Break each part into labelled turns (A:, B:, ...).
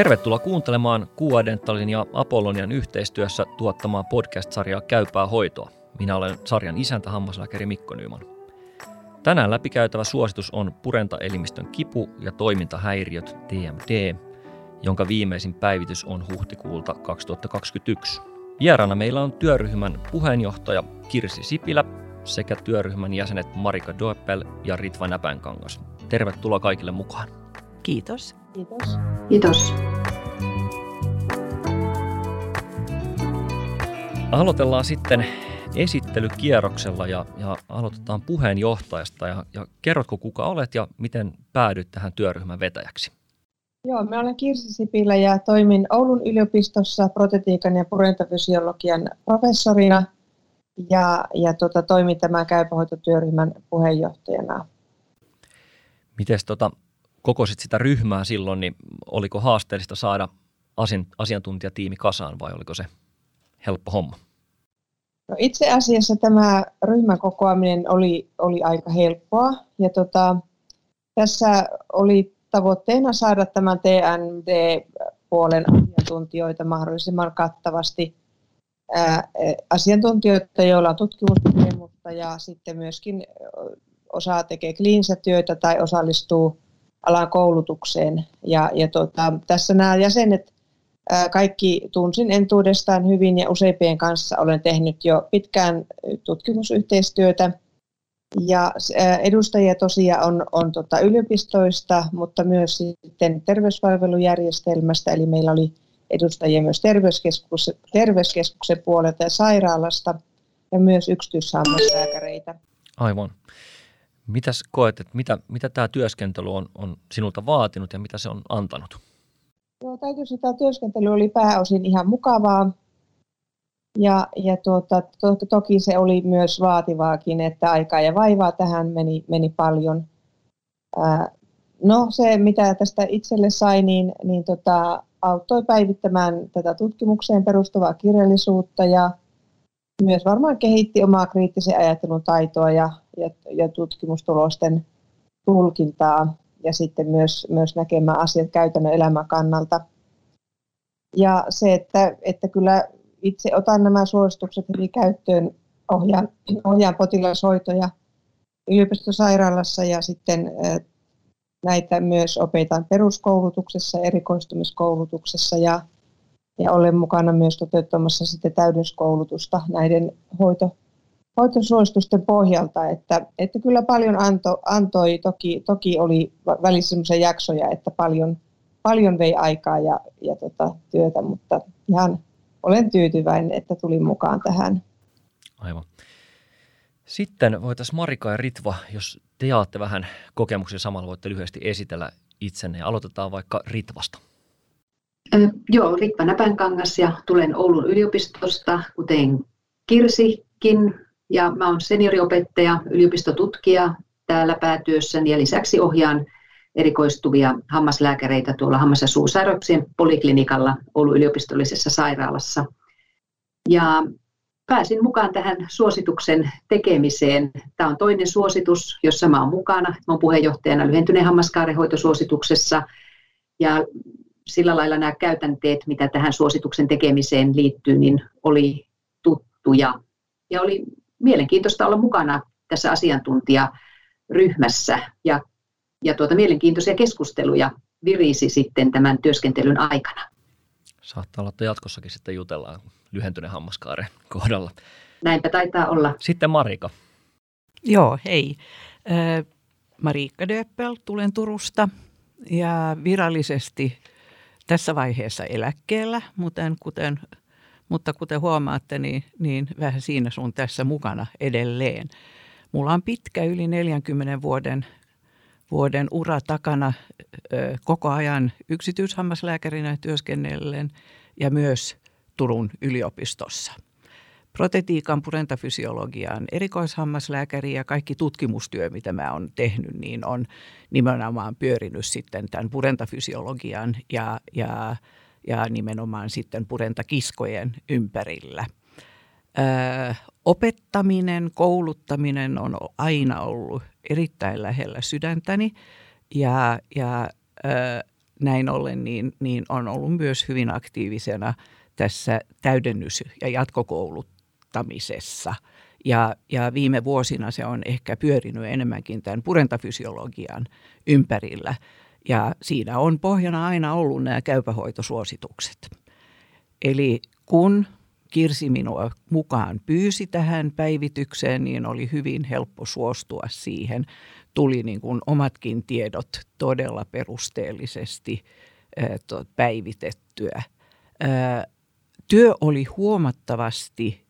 A: Tervetuloa kuuntelemaan Kuuadentalin ja Apollonian yhteistyössä tuottamaa podcast-sarjaa Käypää hoitoa. Minä olen sarjan isäntä hammaslääkäri Mikko Nyman. Tänään läpikäytävä suositus on purentaelimistön kipu- ja toimintahäiriöt TMD, jonka viimeisin päivitys on huhtikuulta 2021. Vieraana meillä on työryhmän puheenjohtaja Kirsi Sipilä sekä työryhmän jäsenet Marika Doeppel ja Ritva Näpänkangas. Tervetuloa kaikille mukaan.
B: Kiitos.
C: Kiitos. Kiitos.
A: Aloitellaan sitten esittelykierroksella ja, ja aloitetaan puheenjohtajasta. Ja, ja kerrotko kuka olet ja miten päädyit tähän työryhmän vetäjäksi?
C: Joo, mä olen Kirsi Sipilä ja toimin Oulun yliopistossa protetiikan ja purentafysiologian professorina ja, ja tota, toimin tämän käypähoitotyöryhmän puheenjohtajana.
A: Miten tota, kokosit sitä ryhmää silloin, niin oliko haasteellista saada asiantuntijatiimi kasaan vai oliko se helppo homma?
C: No itse asiassa tämä ryhmän kokoaminen oli, oli aika helppoa ja tota, tässä oli tavoitteena saada tämän TND-puolen asiantuntijoita mahdollisimman kattavasti ää, asiantuntijoita, joilla on tutkimuskokemusta ja sitten myöskin osa tekee kliinistä työtä tai osallistuu alan koulutukseen. Ja, ja tota, tässä nämä jäsenet kaikki tunsin entuudestaan hyvin ja useimpien kanssa olen tehnyt jo pitkään tutkimusyhteistyötä. Ja edustajia tosiaan on, on tota yliopistoista, mutta myös sitten terveyspalvelujärjestelmästä, eli meillä oli edustajia myös terveyskeskuksen, terveyskeskuksen puolelta ja sairaalasta ja myös yksityishammaslääkäreitä.
A: Aivan. Mitäs koet, että mitä, mitä tämä työskentely on, on sinulta vaatinut ja mitä se on antanut?
C: Joo, täytyy sanoa, että työskentely oli pääosin ihan mukavaa. Ja, ja tuota, to, toki se oli myös vaativaakin, että aikaa ja vaivaa tähän meni, meni paljon. Ää, no se, mitä tästä itselle sai, niin, niin tota, auttoi päivittämään tätä tutkimukseen perustuvaa kirjallisuutta ja myös varmaan kehitti omaa kriittisen ajattelun taitoa ja, ja, ja tutkimustulosten tulkintaa ja sitten myös, myös näkemään asiat käytännön elämän kannalta. Ja se, että, että kyllä itse otan nämä suositukset eli käyttöön, ohjaan, ohjaan potilashoitoja yliopistosairaalassa ja sitten näitä myös opetan peruskoulutuksessa, erikoistumiskoulutuksessa ja, ja olen mukana myös toteuttamassa sitten täydennyskoulutusta näiden hoito, hoitosuositusten pohjalta, että, että kyllä paljon anto, antoi, toki, toki oli välissä sellaisia jaksoja, että paljon, paljon vei aikaa ja, ja tota, työtä, mutta ihan olen tyytyväinen, että tulin mukaan tähän.
A: Aivan. Sitten voitaisiin Marika ja Ritva, jos te jaatte vähän kokemuksia samalla, voitte lyhyesti esitellä itsenne ja aloitetaan vaikka Ritvasta.
D: Joo, Ritva Näpänkangas ja tulen Oulun yliopistosta, kuten Kirsikin. Ja mä olen senioriopettaja, yliopistotutkija täällä päätyössäni ja lisäksi ohjaan erikoistuvia hammaslääkäreitä tuolla hammas- ja suusairauksien poliklinikalla Oulun yliopistollisessa sairaalassa. Ja pääsin mukaan tähän suosituksen tekemiseen. Tämä on toinen suositus, jossa mä olen mukana. Mä olen puheenjohtajana lyhentyneen hammaskaarehoitosuosituksessa ja sillä lailla nämä käytänteet, mitä tähän suosituksen tekemiseen liittyy, niin oli tuttuja. Ja oli mielenkiintoista olla mukana tässä asiantuntijaryhmässä ja, ja tuota, mielenkiintoisia keskusteluja virisi sitten tämän työskentelyn aikana.
A: Saattaa olla, että jatkossakin sitten jutellaan lyhentyneen hammaskaaren kohdalla.
D: Näinpä taitaa olla.
A: Sitten Marika.
B: Joo, hei. Marika Döppel, tulen Turusta ja virallisesti tässä vaiheessa eläkkeellä, mutta kuten, mutta kuten huomaatte, niin, niin vähän siinä sun tässä mukana edelleen. Mulla on pitkä yli 40 vuoden, vuoden ura takana ö, koko ajan yksityishammaslääkärinä työskennellen ja myös Turun yliopistossa. Protetiikan purentafysiologian erikoishammaslääkäri ja kaikki tutkimustyö, mitä mä oon tehnyt, niin on nimenomaan pyörinyt sitten tämän purentafysiologian ja, ja, ja nimenomaan sitten purentakiskojen ympärillä. Ö, opettaminen, kouluttaminen on aina ollut erittäin lähellä sydäntäni ja, ja ö, näin ollen niin, niin on ollut myös hyvin aktiivisena tässä täydennys- ja jatkokouluttamisessa. Ja, ja viime vuosina se on ehkä pyörinyt enemmänkin tämän purentafysiologian ympärillä. Ja siinä on pohjana aina ollut nämä käypähoitosuositukset. Eli kun Kirsi minua mukaan pyysi tähän päivitykseen, niin oli hyvin helppo suostua siihen. Tuli niin kuin omatkin tiedot todella perusteellisesti päivitettyä. Työ oli huomattavasti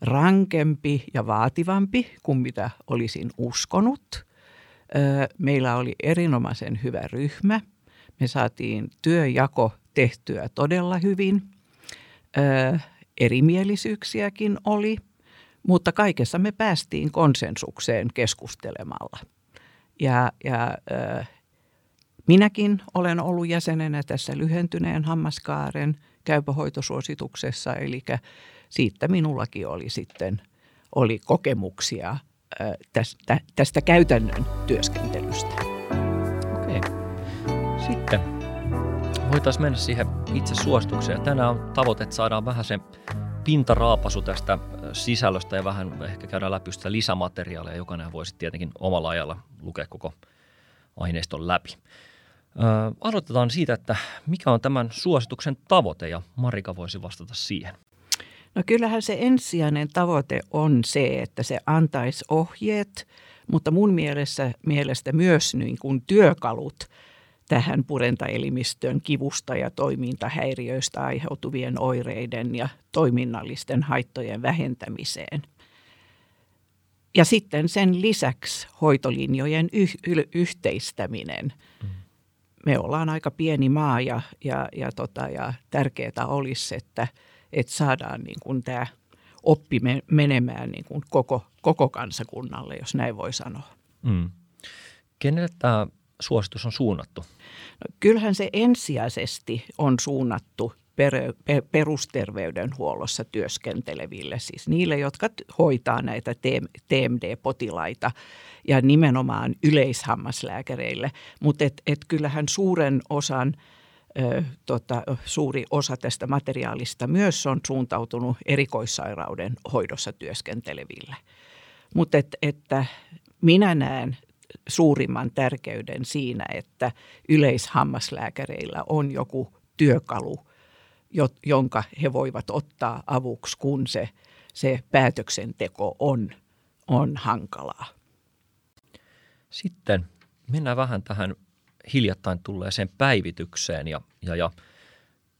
B: rankempi ja vaativampi kuin mitä olisin uskonut. Meillä oli erinomaisen hyvä ryhmä. Me saatiin työjako tehtyä todella hyvin erimielisyyksiäkin oli, mutta kaikessa me päästiin konsensukseen keskustelemalla. Ja, ja minäkin olen ollut jäsenenä tässä lyhentyneen hammaskaaren käypähoitosuosituksessa, eli siitä minullakin oli sitten oli kokemuksia tästä, tästä käytännön työskentelystä.
A: Okei. Sitten voitaisiin mennä siihen itse suositukseen. Tänään on tavoite, että saadaan vähän se pintaraapasu tästä sisällöstä ja vähän ehkä käydään läpi sitä lisämateriaalia. Jokainen voisi tietenkin omalla ajalla lukea koko aineiston läpi. Aloitetaan siitä, että mikä on tämän suosituksen tavoite ja Marika voisi vastata siihen.
B: No kyllähän se ensisijainen tavoite on se, että se antaisi ohjeet, mutta mun mielestä, mielestä myös niin kuin työkalut – tähän purentaelimistön kivusta ja toimintahäiriöistä aiheutuvien oireiden ja toiminnallisten haittojen vähentämiseen. Ja sitten sen lisäksi hoitolinjojen yh- y- yhteistäminen. Mm. Me ollaan aika pieni maa ja, ja, ja, tota, ja tärkeää olisi, että, että saadaan niin kuin tämä oppi menemään niin kuin koko, koko kansakunnalle, jos näin voi sanoa. Mm.
A: Kenelle tämä suositus on suunnattu?
B: No, kyllähän se ensisijaisesti on suunnattu perusterveydenhuollossa työskenteleville, siis niille, jotka hoitaa näitä TMD-potilaita ja nimenomaan yleishammaslääkäreille. Mutta et, et kyllähän suuren osan Tota, suuri osa tästä materiaalista myös on suuntautunut erikoissairauden hoidossa työskenteleville. Mutta et, että minä näen suurimman tärkeyden siinä, että yleishammaslääkäreillä on joku työkalu, jonka he voivat ottaa avuksi, kun se, se päätöksenteko on, on hankalaa.
A: Sitten mennään vähän tähän hiljattain tulleeseen päivitykseen ja, ja, ja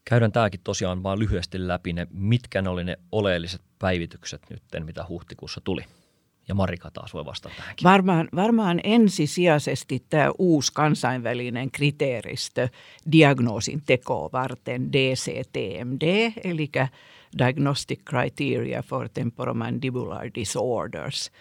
A: käydään tämäkin tosiaan vaan lyhyesti läpi ne, mitkä ne oli ne oleelliset päivitykset nyt, mitä huhtikuussa tuli. Ja Marika taas voi vastata tähänkin.
B: Varmaan, varmaan ensisijaisesti tämä uusi kansainvälinen kriteeristö diagnoosin tekoa varten DCTMD, eli Diagnostic Criteria for Temporomandibular Disorders.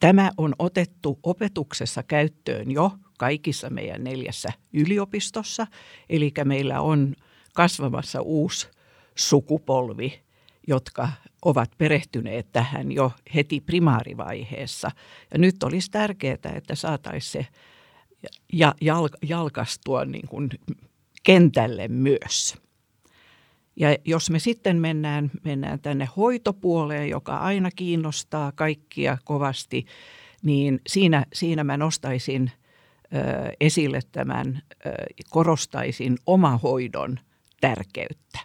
B: Tämä on otettu opetuksessa käyttöön jo kaikissa meidän neljässä yliopistossa, eli meillä on kasvamassa uusi sukupolvi – jotka ovat perehtyneet tähän jo heti primaarivaiheessa. Ja nyt olisi tärkeää, että saataisiin se ja jalkastua niin kuin kentälle myös. Ja jos me sitten mennään, mennään tänne hoitopuoleen, joka aina kiinnostaa kaikkia kovasti, niin siinä, siinä mä nostaisin esille tämän, korostaisin omahoidon tärkeyttä.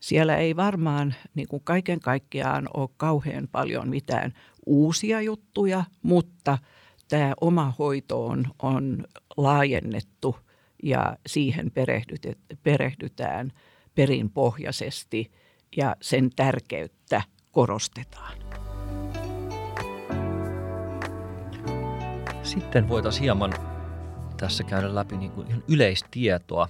B: Siellä ei varmaan niin kuin kaiken kaikkiaan ole kauhean paljon mitään uusia juttuja, mutta tämä oma hoito on, on laajennettu ja siihen perehdytään perinpohjaisesti ja sen tärkeyttä korostetaan.
A: Sitten voitaisiin hieman tässä käydä läpi niin kuin yleistietoa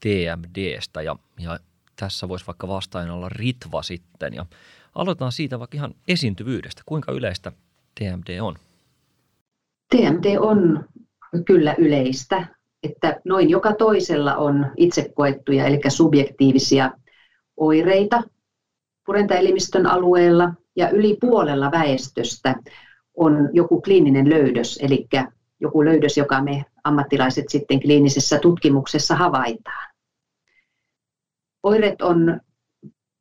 A: TMDstä ja, ja tässä voisi vaikka vastaajana olla Ritva sitten. Ja aloitetaan siitä vaikka ihan esiintyvyydestä. Kuinka yleistä TMD on?
D: TMD on kyllä yleistä, että noin joka toisella on itse koettuja, eli subjektiivisia oireita purentaelimistön alueella ja yli puolella väestöstä on joku kliininen löydös, eli joku löydös, joka me ammattilaiset sitten kliinisessä tutkimuksessa havaitaan. Oireet on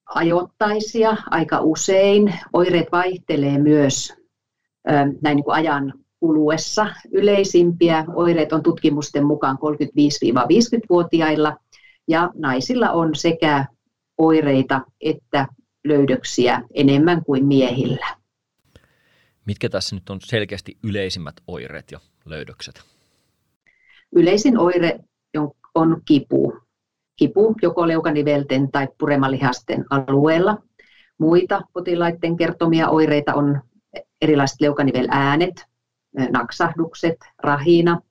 D: ajoittaisia aika usein. Oireet vaihtelee myös näin niin kuin ajan kuluessa. Yleisimpiä oireet on tutkimusten mukaan 35-50-vuotiailla ja naisilla on sekä oireita että löydöksiä enemmän kuin miehillä.
A: Mitkä tässä nyt on selkeästi yleisimmät oireet ja löydökset?
D: Yleisin oire on kipu. Kipu joko leukanivelten tai puremalihasten alueella. Muita potilaiden kertomia oireita on erilaiset leukaniveläänet, naksahdukset, rahina.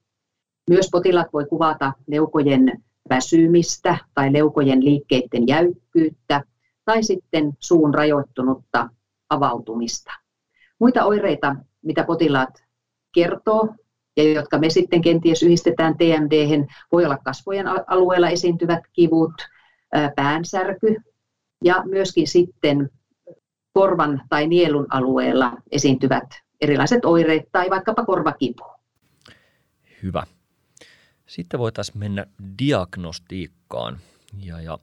D: Myös potilaat voi kuvata leukojen väsymistä tai leukojen liikkeiden jäykkyyttä tai sitten suun rajoittunutta avautumista. Muita oireita, mitä potilaat kertoo ja jotka me sitten kenties yhdistetään TMD, voi olla kasvojen alueella esiintyvät kivut, päänsärky ja myöskin sitten korvan tai nielun alueella esiintyvät erilaiset oireet tai vaikkapa korvakipu.
A: Hyvä. Sitten voitaisiin mennä diagnostiikkaan. Ja, ja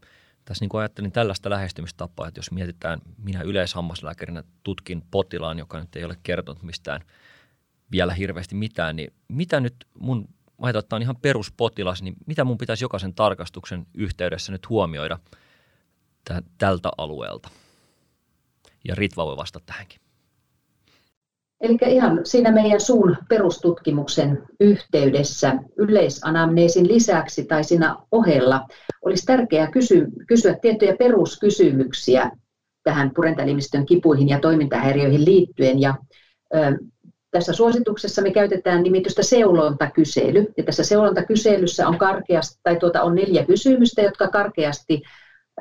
A: tässä niin ajattelin tällaista lähestymistapaa, että jos mietitään, minä yleishammaslääkärinä tutkin potilaan, joka nyt ei ole kertonut mistään vielä hirveästi mitään, niin mitä nyt mun, ajatellaan, että on ihan peruspotilas, niin mitä mun pitäisi jokaisen tarkastuksen yhteydessä nyt huomioida tältä alueelta? Ja Ritva voi vastata tähänkin.
D: Eli ihan siinä meidän suun perustutkimuksen yhteydessä yleisanamneesin lisäksi tai siinä ohella olisi tärkeää kysy, kysyä tiettyjä peruskysymyksiä tähän purentaelimistön kipuihin ja toimintahäiriöihin liittyen. Ja, ö, tässä suosituksessa me käytetään nimitystä seulontakysely. Ja tässä seulontakyselyssä on, karkeasti, tai tuota, on neljä kysymystä, jotka karkeasti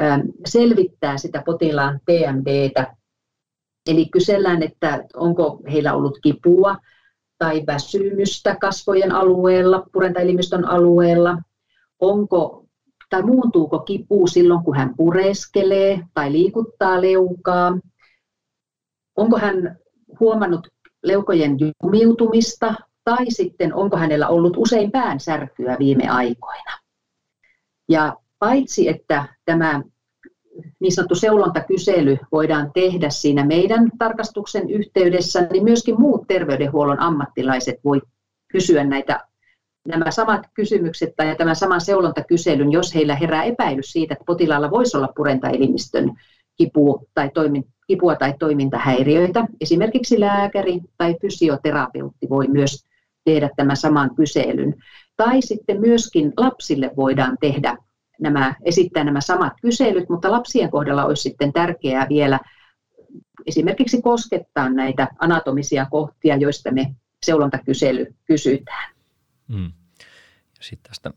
D: ö, selvittää sitä potilaan PMDtä Eli kysellään, että onko heillä ollut kipua tai väsymystä kasvojen alueella, purentaelimistön alueella, onko tai muuntuuko kipu silloin, kun hän pureskelee tai liikuttaa leukaa, onko hän huomannut leukojen jumiutumista tai sitten onko hänellä ollut usein päänsärkyä viime aikoina. Ja paitsi, että tämä niin sanottu seulontakysely voidaan tehdä siinä meidän tarkastuksen yhteydessä, niin myöskin muut terveydenhuollon ammattilaiset voi kysyä näitä nämä samat kysymykset tai tämän saman seulontakyselyn, jos heillä herää epäilys siitä, että potilaalla voisi olla purentaelimistön kipua tai, toimin, kipua tai toimintahäiriöitä. Esimerkiksi lääkäri tai fysioterapeutti voi myös tehdä tämän saman kyselyn. Tai sitten myöskin lapsille voidaan tehdä nämä, esittää nämä samat kyselyt, mutta lapsien kohdalla olisi sitten tärkeää vielä esimerkiksi koskettaa näitä anatomisia kohtia, joista me seulontakysely kysytään. Mm.
A: Sitten tästä,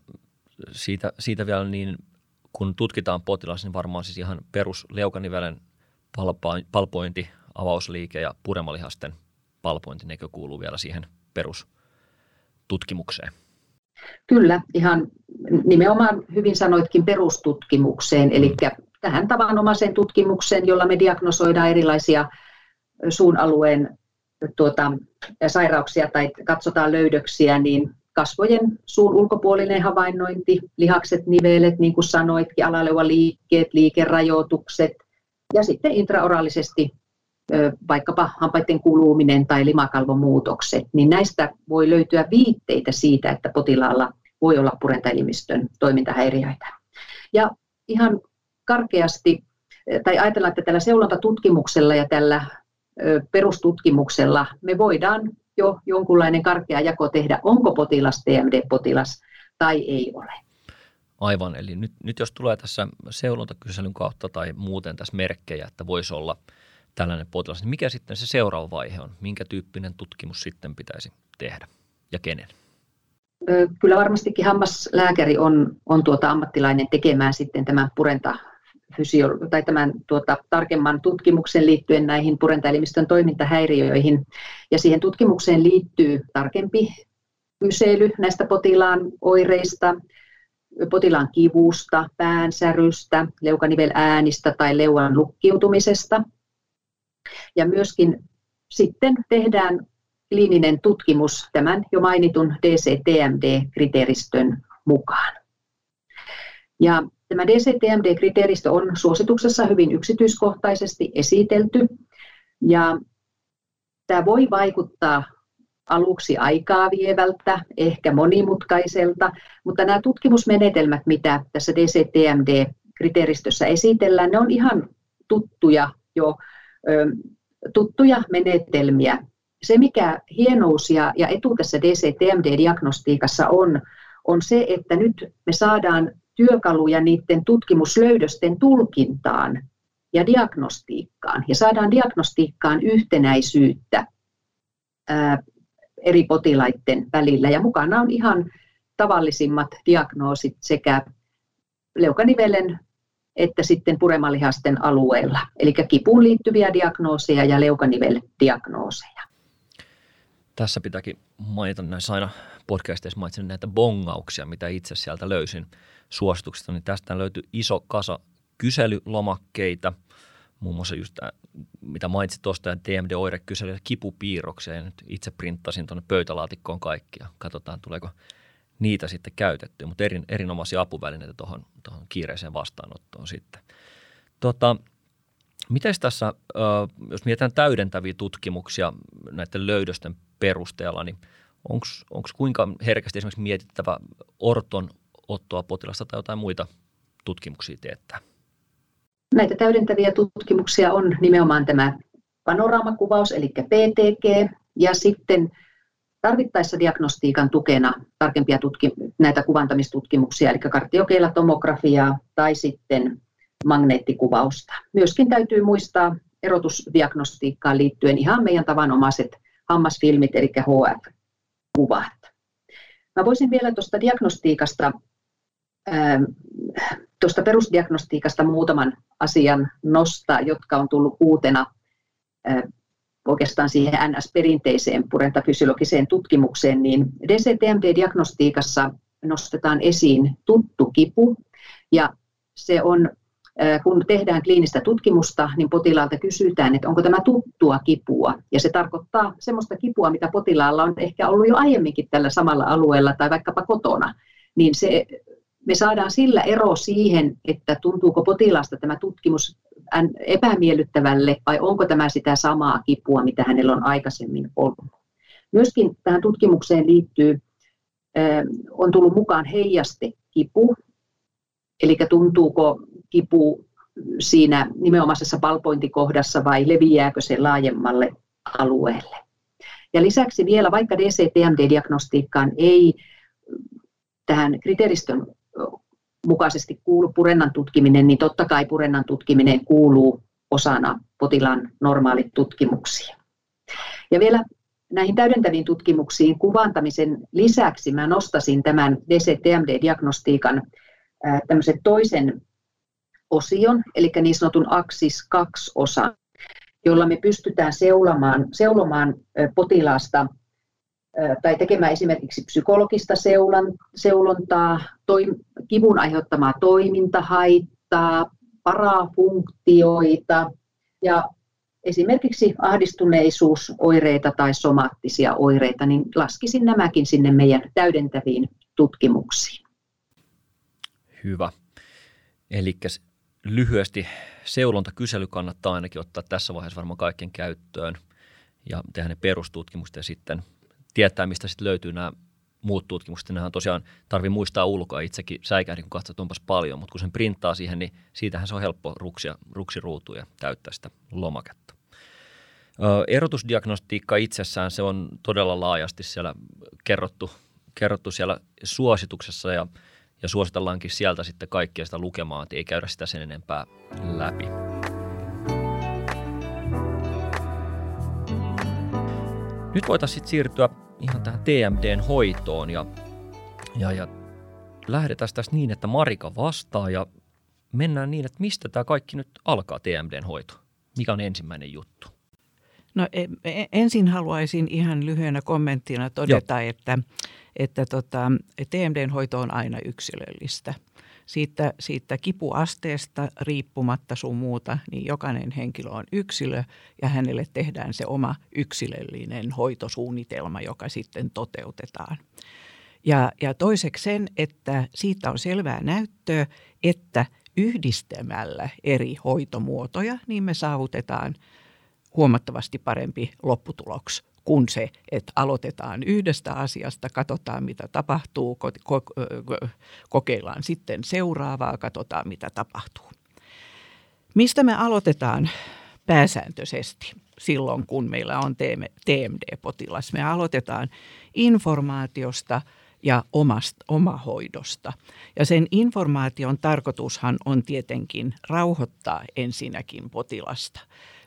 A: siitä, siitä vielä niin, kun tutkitaan potilas, niin varmaan siis ihan perus leukanivelen palpointi, avausliike ja puremalihasten palpointi, nekö kuuluu vielä siihen perustutkimukseen.
D: Kyllä, ihan nimenomaan hyvin sanoitkin perustutkimukseen, eli tähän tavanomaiseen tutkimukseen, jolla me diagnosoidaan erilaisia suun alueen tuota, sairauksia tai katsotaan löydöksiä, niin kasvojen suun ulkopuolinen havainnointi, lihakset, nivelet, niin kuin sanoitkin, liikkeet, liikerajoitukset ja sitten intraoraalisesti vaikkapa hampaiden kuluminen tai limakalvomuutokset, niin näistä voi löytyä viitteitä siitä, että potilaalla voi olla purentaelimistön toimintahäiriöitä. Ja ihan karkeasti, tai ajatellaan, että tällä seulontatutkimuksella ja tällä perustutkimuksella me voidaan jo jonkunlainen karkea jako tehdä, onko potilas TMD-potilas tai ei ole.
A: Aivan, eli nyt, nyt jos tulee tässä seulontakyselyn kautta tai muuten tässä merkkejä, että voisi olla – tällainen potilas, niin mikä sitten se seuraava vaihe on? Minkä tyyppinen tutkimus sitten pitäisi tehdä ja kenen?
D: Kyllä varmastikin hammaslääkäri on, on tuota ammattilainen tekemään sitten tämän purenta tai tämän tuota, tarkemman tutkimuksen liittyen näihin purentaelimistön toimintahäiriöihin. Ja siihen tutkimukseen liittyy tarkempi kysely näistä potilaan oireista, potilaan kivusta, päänsärystä, leukaniveläänistä tai leuan lukkiutumisesta – ja myöskin sitten tehdään kliininen tutkimus tämän jo mainitun DCTMD-kriteeristön mukaan. Ja tämä DCTMD-kriteeristö on suosituksessa hyvin yksityiskohtaisesti esitelty ja tämä voi vaikuttaa aluksi aikaa vievältä, ehkä monimutkaiselta, mutta nämä tutkimusmenetelmät, mitä tässä DCTMD-kriteeristössä esitellään, ne on ihan tuttuja jo tuttuja menetelmiä. Se, mikä hienous ja, ja etu tässä DCTMD-diagnostiikassa on, on se, että nyt me saadaan työkaluja niiden tutkimuslöydösten tulkintaan ja diagnostiikkaan. Ja saadaan diagnostiikkaan yhtenäisyyttä ää, eri potilaiden välillä. Ja mukana on ihan tavallisimmat diagnoosit sekä leukanivelen että sitten puremalihasten alueella, eli kipuun liittyviä diagnooseja ja leukaniveldiagnooseja.
A: Tässä pitääkin mainita näissä aina podcasteissa mainitsin näitä bongauksia, mitä itse sieltä löysin suosituksista, niin tästä löytyy iso kasa kyselylomakkeita, muun muassa just tämä, mitä mainitsit tuosta, ja TMD-oirekysely ja kipupiirroksia, ja nyt itse printtasin tuonne pöytälaatikkoon kaikkia. Katsotaan, tuleeko niitä sitten käytettyä, mutta erin, erinomaisia apuvälineitä tuohon, tuohon kiireiseen vastaanottoon sitten. Tota, Miten tässä, jos mietitään täydentäviä tutkimuksia näiden löydösten perusteella, niin onko kuinka herkästi esimerkiksi mietittävä orton ottoa potilasta tai jotain muita tutkimuksia teettää?
D: Näitä täydentäviä tutkimuksia on nimenomaan tämä panoraamakuvaus, eli PTG, ja sitten tarvittaessa diagnostiikan tukena tarkempia tutki- näitä kuvantamistutkimuksia, eli kardiokeilatomografia tai sitten magneettikuvausta. Myöskin täytyy muistaa erotusdiagnostiikkaan liittyen ihan meidän tavanomaiset hammasfilmit, eli HF-kuvat. Mä voisin vielä tuosta diagnostiikasta, tuosta perusdiagnostiikasta muutaman asian nostaa, jotka on tullut uutena oikeastaan siihen NS-perinteiseen purentafysiologiseen tutkimukseen, niin DCTMD-diagnostiikassa nostetaan esiin tuttu kipu, ja se on, kun tehdään kliinistä tutkimusta, niin potilaalta kysytään, että onko tämä tuttua kipua, ja se tarkoittaa semmoista kipua, mitä potilaalla on ehkä ollut jo aiemminkin tällä samalla alueella tai vaikkapa kotona, niin se, me saadaan sillä ero siihen, että tuntuuko potilaasta tämä tutkimus epämiellyttävälle vai onko tämä sitä samaa kipua, mitä hänellä on aikaisemmin ollut. Myöskin tähän tutkimukseen liittyy, on tullut mukaan heijastekipu, eli tuntuuko kipu siinä nimenomaisessa palpointikohdassa vai leviääkö se laajemmalle alueelle. Ja lisäksi vielä, vaikka DCTMD-diagnostiikkaan ei tähän kriteeristön mukaisesti kuulu purennan tutkiminen, niin totta kai purennan tutkiminen kuuluu osana potilaan normaalit tutkimuksia. Ja vielä näihin täydentäviin tutkimuksiin kuvantamisen lisäksi mä nostasin tämän DCTMD-diagnostiikan tämmöisen toisen osion, eli niin sanotun Axis 2-osan, jolla me pystytään seulomaan, seulomaan potilaasta tai tekemään esimerkiksi psykologista seulontaa, toi, kivun aiheuttamaa toimintahaittaa, parafunktioita ja esimerkiksi ahdistuneisuusoireita tai somaattisia oireita, niin laskisin nämäkin sinne meidän täydentäviin tutkimuksiin.
A: Hyvä. Eli lyhyesti seulontakysely kannattaa ainakin ottaa tässä vaiheessa varmaan kaikkien käyttöön ja tehdä ne perustutkimukset ja sitten tietää, mistä sitten löytyy nämä muut tutkimukset. Nehän tosiaan tarvii muistaa ulkoa. Itsekin säikähdin, kun katsot onpas paljon, mutta kun sen printtaa siihen, niin siitähän se on helppo ruksia, ruksiruutua ja täyttää sitä lomaketta. Erotusdiagnostiikka itsessään, se on todella laajasti siellä kerrottu, kerrottu siellä suosituksessa ja, ja suositellaankin sieltä sitten kaikkia sitä lukemaan, että ei käydä sitä sen enempää läpi. Nyt voitaisiin siirtyä ihan tähän TMDn hoitoon ja, ja, ja lähdetään tästä niin, että Marika vastaa ja mennään niin, että mistä tämä kaikki nyt alkaa TMDn hoito? Mikä on ensimmäinen juttu?
B: No e, e, ensin haluaisin ihan lyhyenä kommenttina todeta, Joo. että, että tota, TMDn hoito on aina yksilöllistä. siitä, siitä kipuasteesta riippumatta sun muuta, niin jokainen henkilö on yksilö ja hänelle tehdään se oma yksilöllinen hoitosuunnitelma, joka sitten toteutetaan. Ja, ja toiseksi sen, että siitä on selvää näyttöä, että yhdistämällä eri hoitomuotoja, niin me saavutetaan huomattavasti parempi lopputuloksi kuin se, että aloitetaan yhdestä asiasta, katsotaan mitä tapahtuu, kokeillaan sitten seuraavaa, katsotaan mitä tapahtuu. Mistä me aloitetaan pääsääntöisesti silloin, kun meillä on TMD-potilas? Me aloitetaan informaatiosta ja omasta, omahoidosta. Ja sen informaation tarkoitushan on tietenkin rauhoittaa ensinnäkin potilasta.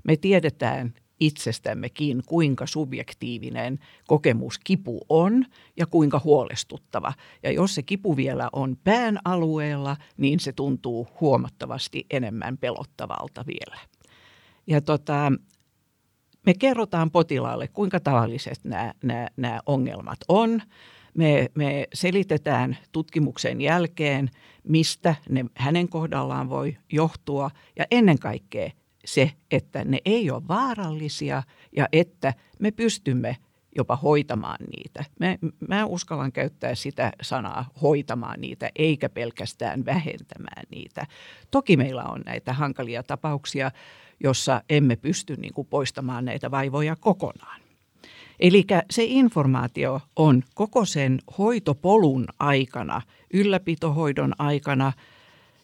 B: Me tiedetään itsestämmekin, kuinka subjektiivinen kokemus kipu on ja kuinka huolestuttava. Ja jos se kipu vielä on pään alueella, niin se tuntuu huomattavasti enemmän pelottavalta vielä. Ja tota, me kerrotaan potilaalle, kuinka tavalliset nämä, nämä, nämä ongelmat on. Me, me selitetään tutkimuksen jälkeen, mistä ne hänen kohdallaan voi johtua ja ennen kaikkea se, että ne ei ole vaarallisia ja että me pystymme jopa hoitamaan niitä. Mä, mä uskallan käyttää sitä sanaa hoitamaan niitä, eikä pelkästään vähentämään niitä. Toki meillä on näitä hankalia tapauksia, jossa emme pysty niin kuin poistamaan näitä vaivoja kokonaan. Eli se informaatio on koko sen hoitopolun aikana, ylläpitohoidon aikana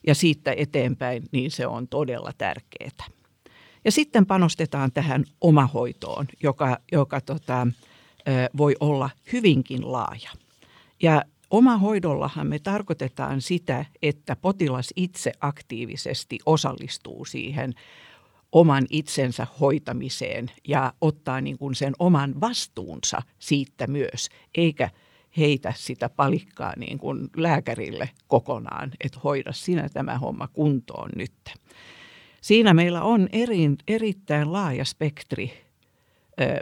B: ja siitä eteenpäin, niin se on todella tärkeää. Ja sitten panostetaan tähän omahoitoon, joka, joka tota, voi olla hyvinkin laaja. Ja omahoidollahan me tarkoitetaan sitä, että potilas itse aktiivisesti osallistuu siihen oman itsensä hoitamiseen ja ottaa niin kuin sen oman vastuunsa siitä myös, eikä heitä sitä palikkaa niin kuin lääkärille kokonaan, että hoida sinä tämä homma kuntoon nyt. Siinä meillä on eri, erittäin laaja spektri,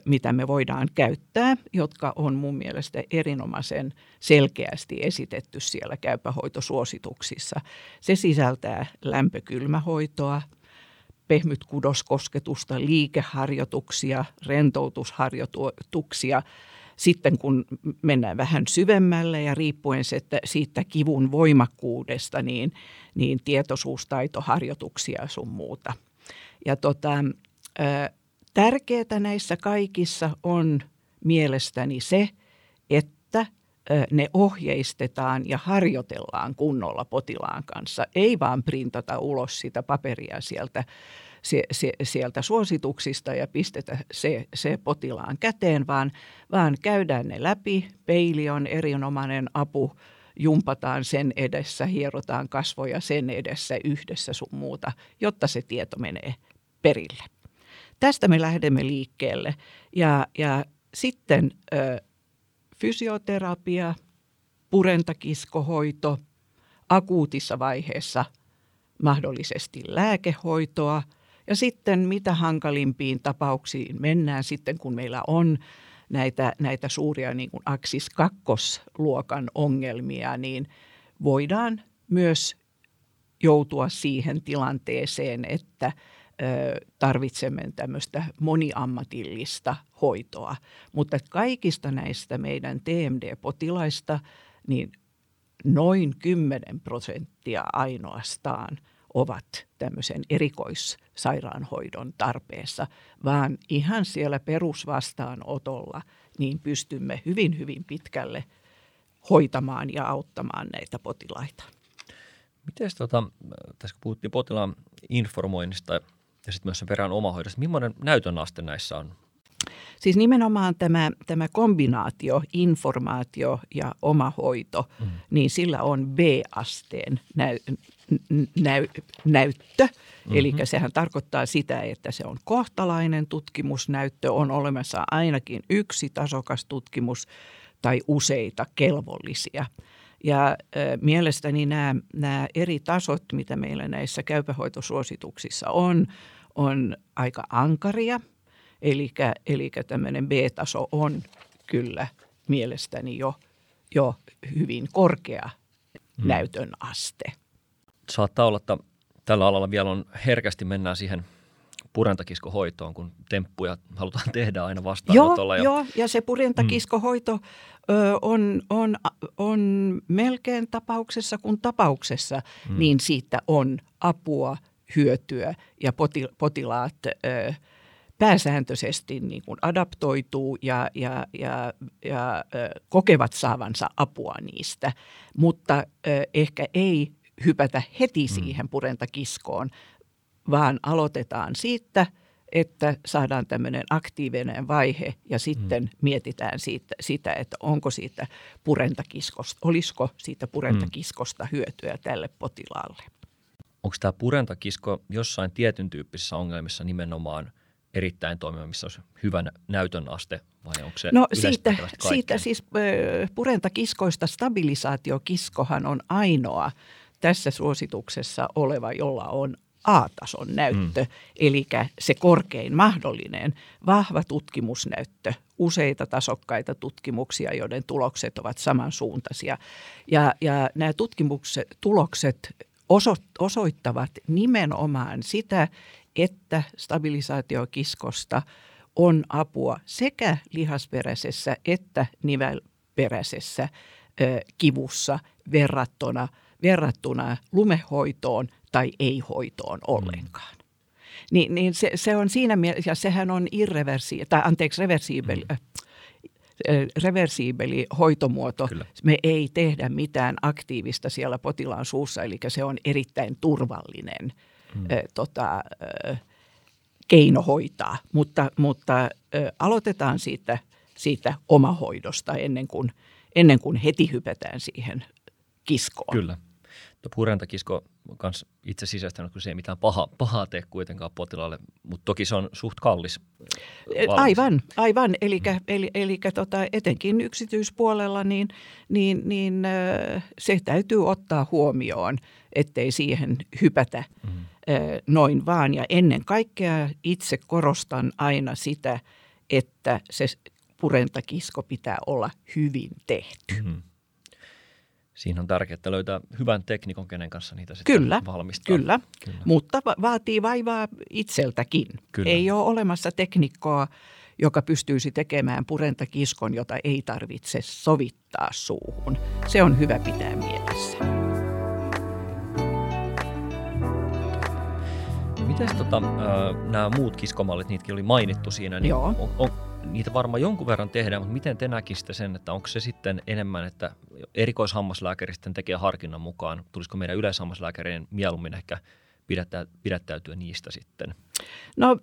B: mitä me voidaan käyttää, jotka on mun mielestä erinomaisen selkeästi esitetty siellä käypähoitosuosituksissa. Se sisältää lämpökylmähoitoa, pehmytkudoskosketusta, liikeharjoituksia, rentoutusharjoituksia. Sitten kun mennään vähän syvemmälle ja riippuen siitä kivun voimakkuudesta, niin, niin tietoisuustaitoharjoituksia sun muuta. Ja tota, tärkeää näissä kaikissa on mielestäni se, että ne ohjeistetaan ja harjoitellaan kunnolla potilaan kanssa. Ei vaan printata ulos sitä paperia sieltä, se, se, sieltä suosituksista ja pistetä se, se potilaan käteen, vaan, vaan käydään ne läpi. Peili on erinomainen apu jumpataan sen edessä, hierotaan kasvoja sen edessä yhdessä sun muuta, jotta se tieto menee perille. Tästä me lähdemme liikkeelle ja, ja sitten ö, fysioterapia, purentakiskohoito, akuutissa vaiheessa mahdollisesti lääkehoitoa ja sitten mitä hankalimpiin tapauksiin mennään sitten, kun meillä on näitä, näitä suuria niin kuin aksis kakkosluokan ongelmia, niin voidaan myös joutua siihen tilanteeseen, että tarvitsemme tämmöistä moniammatillista hoitoa. Mutta kaikista näistä meidän TMD-potilaista, niin noin 10 prosenttia ainoastaan ovat tämmöisen erikoissairaanhoidon tarpeessa, vaan ihan siellä perusvastaanotolla niin pystymme hyvin, hyvin pitkälle hoitamaan ja auttamaan näitä potilaita.
A: Miten tota, tässä kun puhuttiin potilaan informoinnista ja sitten myös sen perään omahoidosta. Millainen näytön aste näissä on?
B: Siis nimenomaan tämä, tämä kombinaatio, informaatio ja omahoito, mm. niin sillä on B-asteen näy, näy, näyttö. Mm-hmm. Eli sehän tarkoittaa sitä, että se on kohtalainen tutkimusnäyttö, on olemassa ainakin yksi tasokas tutkimus tai useita kelvollisia – ja mielestäni nämä, nämä eri tasot, mitä meillä näissä käypähoitosuosituksissa on, on aika ankaria. Eli, eli tämmöinen B-taso on kyllä mielestäni jo, jo hyvin korkea mm. näytön aste.
A: saattaa olla, että tällä alalla vielä on herkästi mennään siihen purentakiskohoitoon, kun temppuja halutaan tehdä aina vastaanotolla.
B: Joo, ja, joo, ja se purentakiskohoito mm. ö, on, on, on melkein tapauksessa kuin tapauksessa, mm. niin siitä on apua, hyötyä ja potilaat ö, pääsääntöisesti niin kuin adaptoituu ja, ja, ja, ja kokevat saavansa apua niistä, mutta ehkä ei hypätä heti mm. siihen purentakiskoon, vaan aloitetaan siitä, että saadaan tämmöinen aktiivinen vaihe ja sitten mm. mietitään siitä, sitä, että onko siitä purentakiskosta, olisiko siitä purentakiskosta hyötyä tälle potilaalle.
A: Onko tämä purentakisko jossain tietyn tyyppisissä ongelmissa nimenomaan erittäin toimiva, missä olisi hyvän näytön aste vai onko se
B: No siitä, siitä siis purentakiskoista stabilisaatiokiskohan on ainoa tässä suosituksessa oleva, jolla on A-tason näyttö, mm. eli se korkein mahdollinen vahva tutkimusnäyttö, useita tasokkaita tutkimuksia, joiden tulokset ovat samansuuntaisia. Ja, ja nämä tutkimukset, tulokset oso, osoittavat nimenomaan sitä, että stabilisaatiokiskosta on apua sekä lihasperäisessä että nivelperäisessä ö, kivussa verrattuna, verrattuna lumehoitoon tai ei-hoitoon ollenkaan. Mm. Niin, niin se, se on siinä mielessä, ja sehän on irreversi, tai anteeksi, reversiibeli, mm. reversiibeli hoitomuoto. Kyllä. Me ei tehdä mitään aktiivista siellä potilaan suussa, eli se on erittäin turvallinen mm. ö, tota, ö, keino hoitaa. Mutta, ö, aloitetaan siitä, siitä omahoidosta ennen kuin, ennen kuin heti hypätään siihen kiskoon.
A: Kyllä. Purentakisko kans itse sisäistänyt, kun se ei mitään paha, pahaa tee kuitenkaan potilaalle, mutta toki se on suht kallis.
B: Valmis. Aivan, aivan. Eli, mm. eli, eli tota, etenkin yksityispuolella niin, niin, niin se täytyy ottaa huomioon, ettei siihen hypätä mm. Noin vaan. Ja ennen kaikkea itse korostan aina sitä, että se purentakisko pitää olla hyvin tehty. Mm
A: siinä on tärkeää, että löytää hyvän teknikon, kenen kanssa niitä sitten
B: kyllä,
A: valmistaa.
B: Kyllä, kyllä, mutta vaatii vaivaa itseltäkin. Kyllä. Ei ole olemassa teknikkoa, joka pystyisi tekemään purentakiskon, jota ei tarvitse sovittaa suuhun. Se on hyvä pitää mielessä.
A: Miten tota, nämä muut kiskomallit, niitäkin oli mainittu siinä, niin Joo. On, on, niitä varmaan jonkun verran tehdään, mutta miten te näkisitte sen, että onko se sitten enemmän, että erikoishammaslääkäri sitten tekee harkinnan mukaan, tulisiko meidän yleishammaslääkärien mieluummin ehkä pidättä, pidättäytyä niistä sitten?
B: No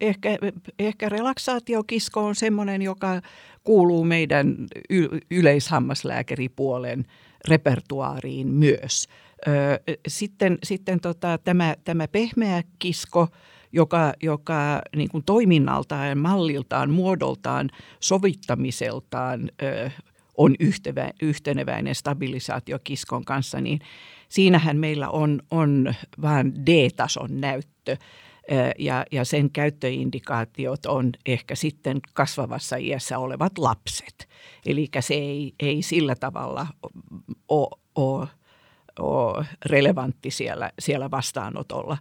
B: ehkä, ehkä relaksaatiokisko on semmoinen, joka kuuluu meidän yleishammaslääkäripuolen repertuaariin myös. Sitten sitten tota, tämä, tämä pehmeä kisko – joka, joka niin kuin toiminnaltaan, malliltaan, muodoltaan, sovittamiseltaan ö, on yhtevä, yhteneväinen stabilisaatiokiskon kanssa, niin siinähän meillä on, on vain D-tason näyttö. Ja, ja sen käyttöindikaatiot on ehkä sitten kasvavassa iässä olevat lapset. Eli se ei, ei sillä tavalla ole, ole, relevantti siellä, siellä vastaanotolla.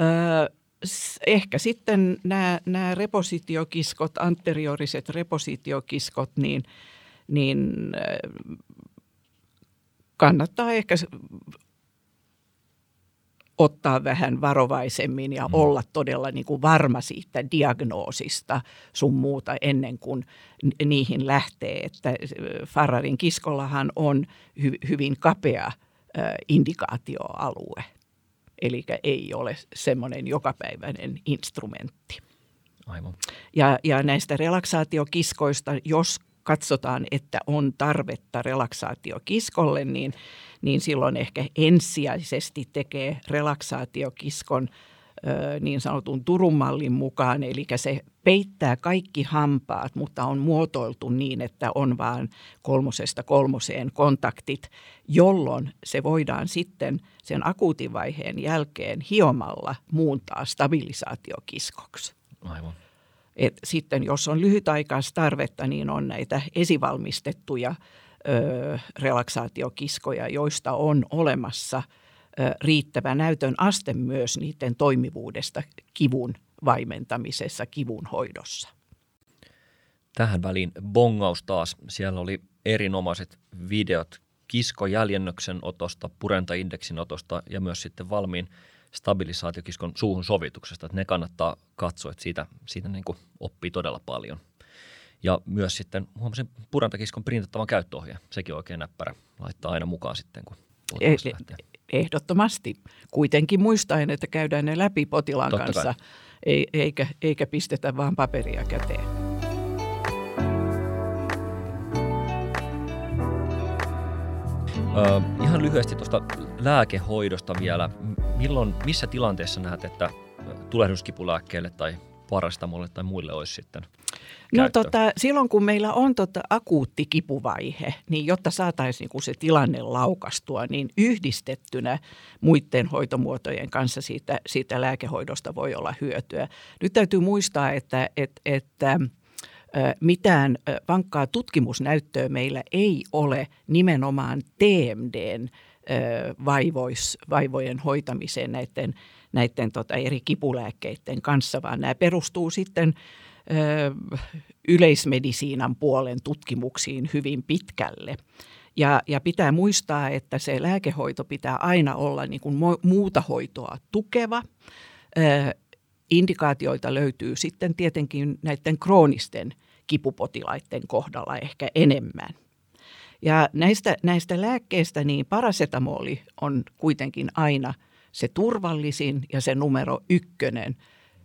B: Öö, ehkä sitten nämä, nämä repositiokiskot, anterioriset repositiokiskot, niin, niin kannattaa ehkä ottaa vähän varovaisemmin ja mm. olla todella niin kuin varma siitä diagnoosista sun muuta ennen kuin niihin lähtee. Että Farrarin kiskollahan on hy- hyvin kapea indikaatioalue. Eli ei ole semmoinen jokapäiväinen instrumentti.
A: Aivan.
B: Ja, ja näistä relaksaatiokiskoista, jos katsotaan, että on tarvetta relaksaatiokiskolle, niin, niin silloin ehkä ensisijaisesti tekee relaksaatiokiskon niin sanotun Turun mallin mukaan, eli se peittää kaikki hampaat, mutta on muotoiltu niin, että on vain kolmosesta kolmoseen kontaktit, jolloin se voidaan sitten sen akuutivaiheen jälkeen hiomalla muuntaa stabilisaatiokiskoksi.
A: Aivan.
B: Et sitten jos on lyhytaikaista tarvetta, niin on näitä esivalmistettuja ö, relaksaatiokiskoja, joista on olemassa – riittävä näytön aste myös niiden toimivuudesta kivun vaimentamisessa, kivun hoidossa.
A: Tähän väliin bongaus taas. Siellä oli erinomaiset videot kiskojäljennöksen otosta, purentaindeksin otosta ja myös sitten valmiin stabilisaatiokiskon suuhun sovituksesta. Että ne kannattaa katsoa, että siitä, siitä niin kuin oppii todella paljon. Ja myös sitten huomasin purantakiskon printattavan käyttöohje. Sekin on oikein näppärä. Laittaa aina mukaan sitten, kun
B: lähtee. Ehdottomasti. Kuitenkin muistaen, että käydään ne läpi potilaan Totta kanssa, ei, eikä, eikä pistetä vaan paperia käteen.
A: Ö, ihan lyhyesti tuosta lääkehoidosta vielä. Milloin, missä tilanteessa näet, että tulehduskipulääkkeelle tai parastamolle tai muille olisi sitten
B: No tota, silloin kun meillä on tota akuutti kipuvaihe, niin jotta saataisiin niin se tilanne laukastua, niin yhdistettynä muiden hoitomuotojen kanssa siitä, siitä lääkehoidosta voi olla hyötyä. Nyt täytyy muistaa, että, että, että mitään vankkaa tutkimusnäyttöä meillä ei ole nimenomaan TMDn vaivois, vaivojen hoitamiseen näiden, näiden tota eri kipulääkkeiden kanssa, vaan nämä perustuu sitten yleismedisiinan puolen tutkimuksiin hyvin pitkälle. Ja, ja pitää muistaa, että se lääkehoito pitää aina olla niin kuin muuta hoitoa tukeva. Indikaatioita löytyy sitten tietenkin näiden kroonisten kipupotilaiden kohdalla ehkä enemmän. Ja näistä, näistä lääkkeistä niin parasetamoli on kuitenkin aina se turvallisin ja se numero ykkönen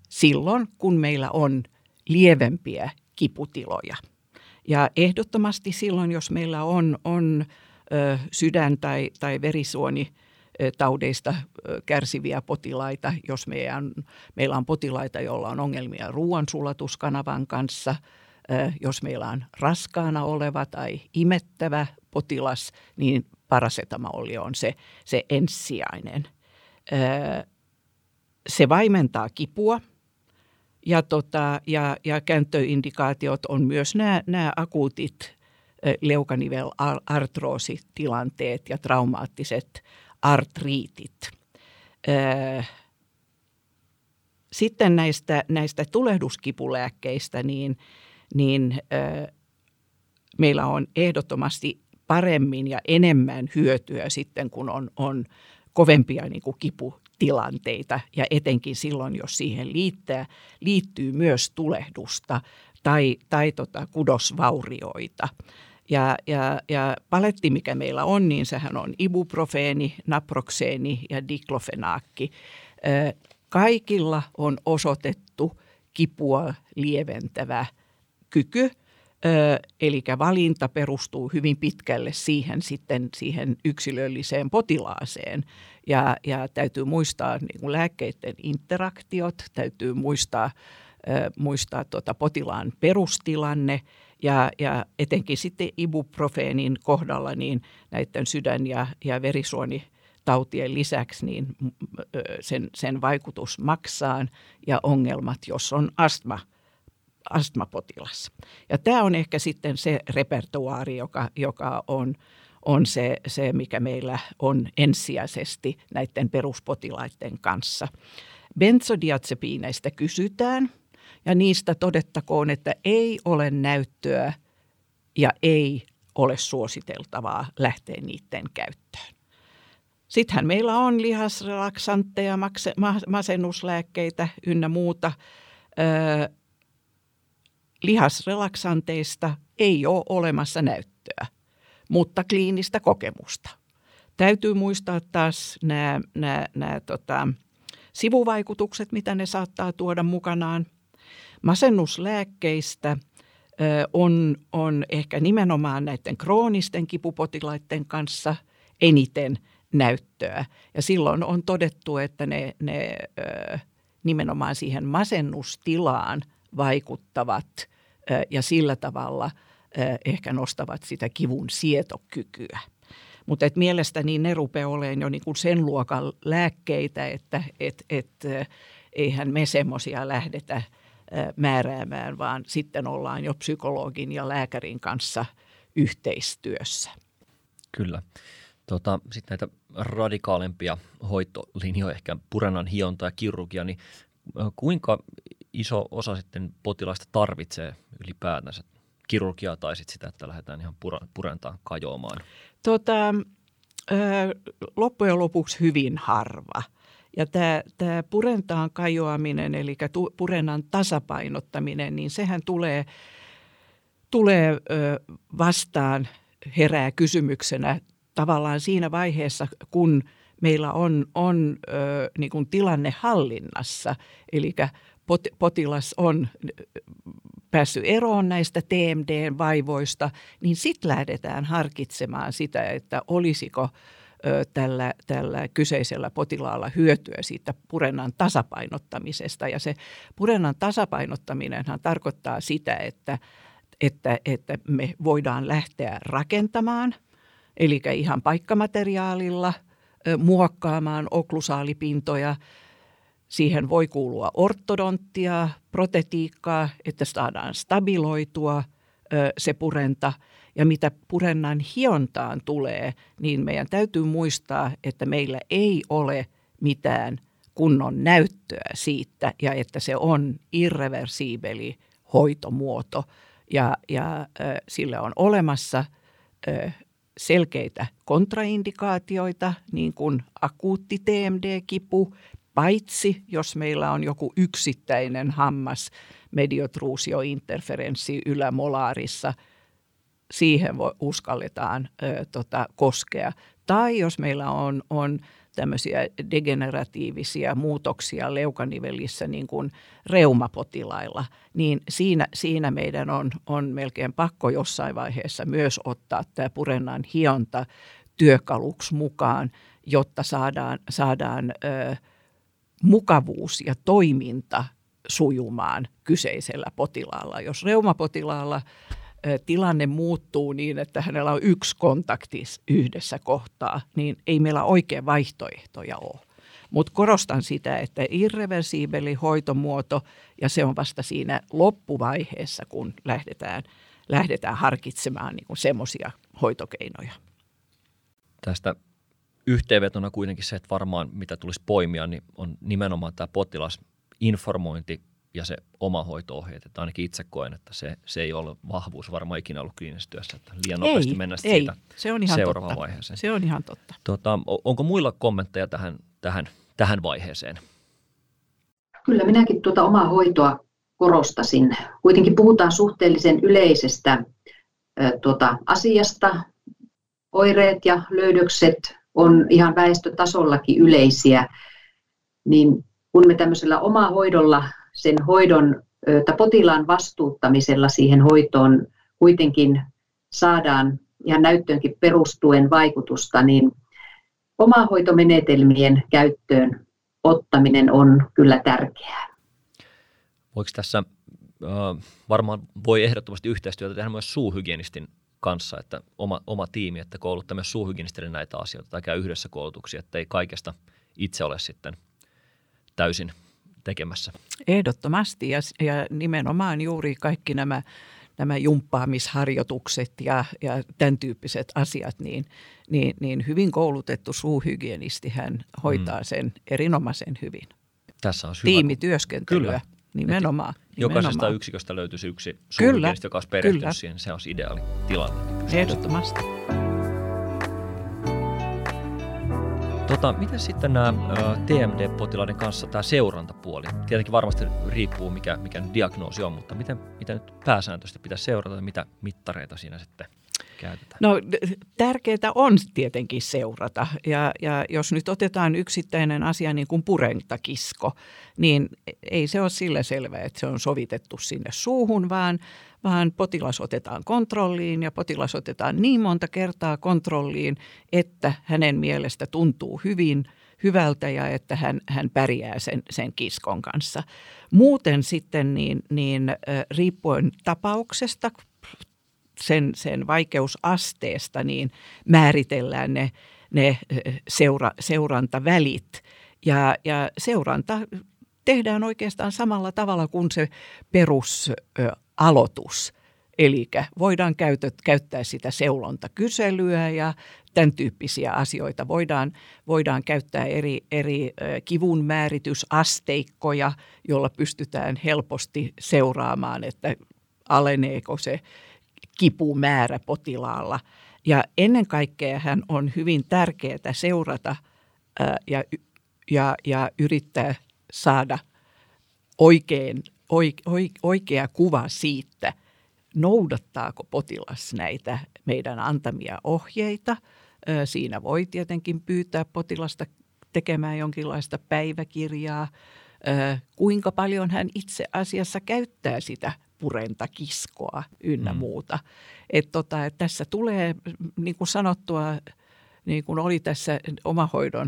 B: silloin, kun meillä on lievempiä kiputiloja. Ja ehdottomasti silloin, jos meillä on, on ö, sydän- tai, tai verisuoni taudeista kärsiviä potilaita, jos meidän, meillä on potilaita, joilla on ongelmia ruoansulatuskanavan kanssa – jos meillä on raskaana oleva tai imettävä potilas, niin parasetamoli on se, se ensisijainen. Se vaimentaa kipua ja, tota, ja, ja käyttöindikaatiot on myös nämä, nämä akuutit leukanivelartroositilanteet ja traumaattiset artriitit. Sitten näistä, näistä tulehduskipulääkkeistä, niin niin meillä on ehdottomasti paremmin ja enemmän hyötyä sitten, kun on, on kovempia niin kuin kiputilanteita ja etenkin silloin, jos siihen liittää, liittyy myös tulehdusta tai, tai tota kudosvaurioita. Ja, ja, ja paletti, mikä meillä on, niin sehän on ibuprofeeni, naprokseeni ja diklofenaakki. Kaikilla on osoitettu kipua lieventävä kyky, eli valinta perustuu hyvin pitkälle siihen sitten siihen yksilölliseen potilaaseen. Ja, ja täytyy muistaa niin kuin lääkkeiden interaktiot, täytyy muistaa, muistaa tuota potilaan perustilanne ja, ja etenkin sitten ibuprofeenin kohdalla niin näiden sydän- ja, ja verisuoni tautien lisäksi niin sen, sen vaikutus maksaan ja ongelmat, jos on astma – astmapotilas. Ja tämä on ehkä sitten se repertuaari, joka, joka on, on se, se, mikä meillä on ensisijaisesti näiden peruspotilaiden kanssa. Benzodiazepiineistä kysytään ja niistä todettakoon, että ei ole näyttöä ja ei ole suositeltavaa lähteä niiden käyttöön. Sittenhän meillä on lihasrelaksantteja, masennuslääkkeitä ynnä muuta lihasrelaksanteista ei ole olemassa näyttöä, mutta kliinistä kokemusta. Täytyy muistaa taas nämä, nämä, nämä tota, sivuvaikutukset, mitä ne saattaa tuoda mukanaan. Masennuslääkkeistä on, on ehkä nimenomaan näiden kroonisten kipupotilaiden kanssa eniten näyttöä. Ja silloin on todettu, että ne, ne nimenomaan siihen masennustilaan – vaikuttavat ja sillä tavalla ehkä nostavat sitä kivun sietokykyä. Mutta et mielestäni ne rupeaa olemaan jo niinku sen luokan lääkkeitä, että et, et, eihän me semmoisia lähdetä määräämään, vaan sitten ollaan jo psykologin ja lääkärin kanssa yhteistyössä.
A: Kyllä. Tota, Sitten näitä radikaalempia hoitolinjoja, ehkä purenan hionta ja kirurgia, niin kuinka iso osa sitten potilaista tarvitsee ylipäätänsä kirurgiaa tai sitten sitä, että lähdetään ihan purentaan kajoamaan?
B: Tota, loppujen lopuksi hyvin harva. Ja tämä, tämä purentaan kajoaminen, eli purenan tasapainottaminen, niin sehän tulee, tulee vastaan, herää kysymyksenä tavallaan siinä vaiheessa, kun meillä on, on niin kuin tilanne hallinnassa. Eli potilas on päässyt eroon näistä TMD-vaivoista, niin sitten lähdetään harkitsemaan sitä, että olisiko tällä, tällä kyseisellä potilaalla hyötyä siitä purennan tasapainottamisesta. Ja se purennan tasapainottaminenhan tarkoittaa sitä, että, että, että me voidaan lähteä rakentamaan, eli ihan paikkamateriaalilla muokkaamaan oklusaalipintoja – Siihen voi kuulua ortodonttia, protetiikkaa, että saadaan stabiloitua se purenta. Ja mitä purennan hiontaan tulee, niin meidän täytyy muistaa, että meillä ei ole mitään kunnon näyttöä siitä ja että se on irreversiibeli hoitomuoto. Ja, ja sillä on olemassa selkeitä kontraindikaatioita, niin kuin akuutti TMD-kipu, paitsi jos meillä on joku yksittäinen hammas mediotruusiointerferenssi ylämolaarissa, siihen voi, uskalletaan ö, tota, koskea. Tai jos meillä on, on tämmöisiä degeneratiivisia muutoksia leukanivelissä niin kuin reumapotilailla, niin siinä, siinä meidän on, on melkein pakko jossain vaiheessa myös ottaa tämä purennan hionta työkaluksi mukaan, jotta saadaan, saadaan ö, mukavuus ja toiminta sujumaan kyseisellä potilaalla. Jos reumapotilaalla tilanne muuttuu niin, että hänellä on yksi kontakti yhdessä kohtaa, niin ei meillä oikein vaihtoehtoja ole. Mutta korostan sitä, että irreversiibeli hoitomuoto ja se on vasta siinä loppuvaiheessa, kun lähdetään, lähdetään harkitsemaan niin semmoisia hoitokeinoja.
A: Tästä yhteenvetona kuitenkin se, että varmaan mitä tulisi poimia, niin on nimenomaan tämä potilasinformointi ja se oma hoito-ohjeet. Että ainakin itse koen, että se, se ei ole vahvuus varmaan ikinä ollut kliinisessä työssä, että liian ei, nopeasti mennä ei. siitä
B: se on ihan
A: seuraavaan
B: totta.
A: vaiheeseen.
B: Se on ihan totta.
A: Tota, onko muilla kommentteja tähän, tähän, tähän vaiheeseen?
D: Kyllä minäkin tuota omaa hoitoa korostasin. Kuitenkin puhutaan suhteellisen yleisestä tuota, asiasta. Oireet ja löydökset on ihan väestötasollakin yleisiä, niin kun me tämmöisellä hoidolla, sen hoidon tai potilaan vastuuttamisella siihen hoitoon kuitenkin saadaan ihan näyttöönkin perustuen vaikutusta, niin omahoitomenetelmien käyttöön ottaminen on kyllä tärkeää.
A: Voiko tässä varmaan voi ehdottomasti yhteistyötä tehdä myös suuhygienistin kanssa, että oma, oma tiimi, että kouluttaa myös suuhygienistille näitä asioita tai käy yhdessä koulutuksia, että ei kaikesta itse ole sitten täysin tekemässä.
B: Ehdottomasti ja, ja nimenomaan juuri kaikki nämä, nämä jumppaamisharjoitukset ja, ja tämän tyyppiset asiat, niin, niin, niin hyvin koulutettu suuhygienisti hän hoitaa mm. sen erinomaisen hyvin.
A: Tässä on
B: Tiimityöskentelyä. Kyllä. Nimenomaan.
A: Jokaisesta yksiköstä löytyisi yksi suuhygienisti, joka olisi perehtynyt siihen. Se olisi ideaali tilanne.
B: Ehdottomasti.
A: Tota, miten sitten nämä TMD-potilaiden kanssa tämä seurantapuoli? Tietenkin varmasti riippuu, mikä, mikä diagnoosi on, mutta miten, miten nyt pääsääntöisesti pitäisi seurata ja mitä mittareita siinä sitten käytetään?
B: No tärkeää on tietenkin seurata ja, ja jos nyt otetaan yksittäinen asia niin kuin purentakisko, niin ei se ole sillä selvä, että se on sovitettu sinne suuhun, vaan, vaan potilas otetaan kontrolliin ja potilas otetaan niin monta kertaa kontrolliin, että hänen mielestä tuntuu hyvin hyvältä ja että hän, hän pärjää sen, sen kiskon kanssa. Muuten sitten niin, niin riippuen tapauksesta, sen, sen vaikeusasteesta, niin määritellään ne, ne seura, seurantavälit. Ja, ja seuranta tehdään oikeastaan samalla tavalla kuin se perusaloitus. Eli voidaan käytö, käyttää sitä seulontakyselyä ja tämän tyyppisiä asioita. Voidaan, voidaan käyttää eri, eri kivun määritysasteikkoja, jolla pystytään helposti seuraamaan, että aleneeko se kipumäärä potilaalla. Ja ennen kaikkea hän on hyvin tärkeää seurata ja, ja, ja yrittää saada oikein, oikea kuva siitä, noudattaako potilas näitä meidän antamia ohjeita. Siinä voi tietenkin pyytää potilasta tekemään jonkinlaista päiväkirjaa, kuinka paljon hän itse asiassa käyttää sitä purentakiskoa ynnä mm. muuta. Et tota, et tässä tulee, niin kuin sanottua, niin kuin oli tässä omahoidon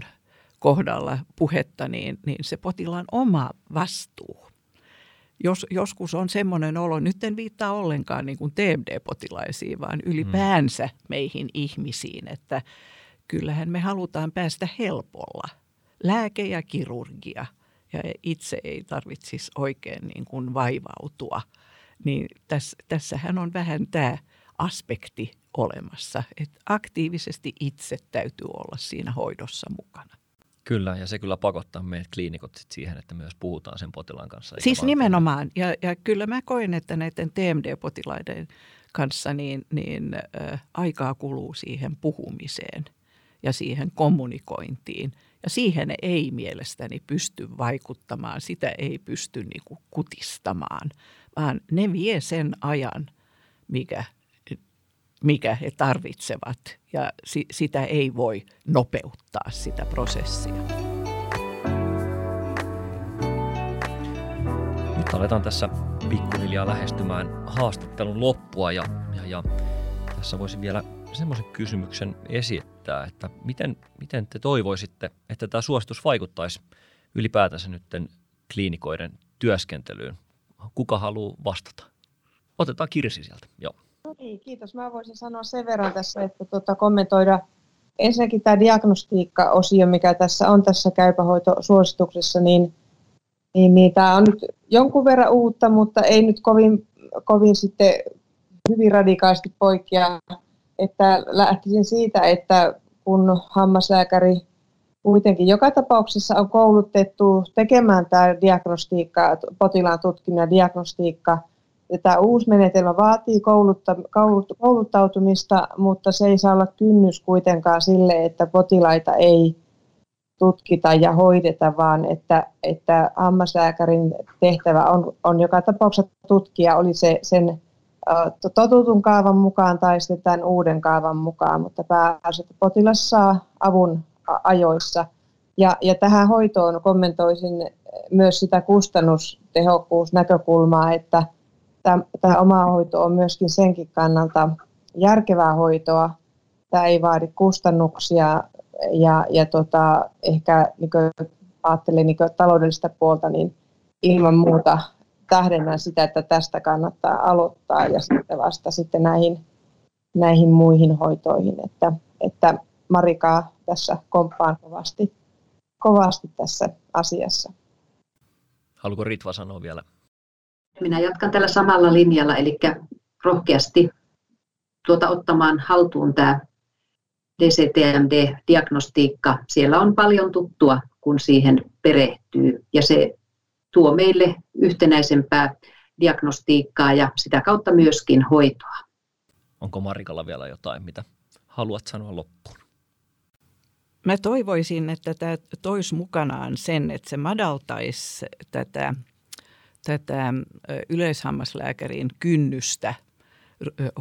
B: kohdalla puhetta, niin, niin se potilaan oma vastuu. Jos, joskus on semmoinen olo, nyt en viittaa ollenkaan niin kuin TMD-potilaisiin, vaan ylipäänsä mm. meihin ihmisiin, että kyllähän me halutaan päästä helpolla. Lääke ja kirurgia ja itse ei tarvitsisi oikein niin kuin vaivautua – niin tässä, tässähän on vähän tämä aspekti olemassa, että aktiivisesti itse täytyy olla siinä hoidossa mukana.
A: Kyllä, ja se kyllä pakottaa meidät kliinikot sit siihen, että myös puhutaan sen potilaan kanssa.
B: Siis nimenomaan, ja, ja kyllä mä koen, että näiden TMD-potilaiden kanssa niin, niin äh, aikaa kuluu siihen puhumiseen ja siihen kommunikointiin. Ja siihen ei mielestäni pysty vaikuttamaan, sitä ei pysty niin kuin kutistamaan, vaan ne vie sen ajan, mikä, mikä he tarvitsevat ja si, sitä ei voi nopeuttaa sitä prosessia.
A: Nyt aletaan tässä pikkuhiljaa lähestymään haastattelun loppua ja, ja, ja tässä voisin vielä semmoisen kysymyksen esittää, että miten, miten te toivoisitte, että tämä suositus vaikuttaisi ylipäätänsä nyt kliinikoiden työskentelyyn kuka haluaa vastata? Otetaan Kirsi sieltä. Joo.
C: No niin, kiitos. Mä voisin sanoa sen verran tässä, että tuota, kommentoida ensinnäkin tämä diagnostiikka-osio, mikä tässä on tässä käypähoitosuosituksessa, niin, niin, niin tämä on nyt jonkun verran uutta, mutta ei nyt kovin, kovin sitten hyvin radikaalisti poikkea. Että lähtisin siitä, että kun hammaslääkäri kuitenkin joka tapauksessa on koulutettu tekemään tämä diagnostiikka, potilaan tutkiminen ja diagnostiikka. Tämä uusi menetelmä vaatii koulutta, kouluttautumista, mutta se ei saa olla kynnys kuitenkaan sille, että potilaita ei tutkita ja hoideta, vaan että, että hammaslääkärin tehtävä on, on joka tapauksessa tutkia, oli se sen totutun kaavan mukaan tai sitten tämän uuden kaavan mukaan, mutta pääasiassa potilas saa avun ajoissa. Ja, ja tähän hoitoon kommentoisin myös sitä kustannustehokkuusnäkökulmaa, että tämä oma hoito on myöskin senkin kannalta järkevää hoitoa. Tämä ei vaadi kustannuksia ja, ja tota, ehkä niin ajattelen niin taloudellista puolta, niin ilman muuta tähdennän sitä, että tästä kannattaa aloittaa ja sitten vasta sitten näihin, näihin muihin hoitoihin. Että, että Marikaa tässä komppaan kovasti, kovasti tässä asiassa.
A: Haluatko Ritva sanoa vielä?
D: Minä jatkan tällä samalla linjalla, eli rohkeasti tuota ottamaan haltuun tämä DCTMD-diagnostiikka. Siellä on paljon tuttua, kun siihen perehtyy, ja se tuo meille yhtenäisempää diagnostiikkaa ja sitä kautta myöskin hoitoa.
A: Onko Marikalla vielä jotain, mitä haluat sanoa loppuun?
B: Mä toivoisin, että tämä toisi mukanaan sen, että se madaltaisi tätä, tätä yleishammaslääkärin kynnystä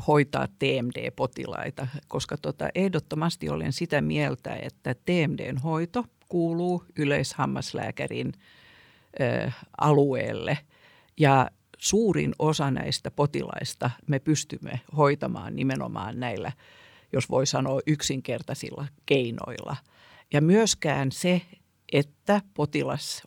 B: hoitaa TMD-potilaita, koska tota, ehdottomasti olen sitä mieltä, että TMDn hoito kuuluu yleishammaslääkärin ö, alueelle ja suurin osa näistä potilaista me pystymme hoitamaan nimenomaan näillä – jos voi sanoa yksinkertaisilla keinoilla. Ja myöskään se, että potilas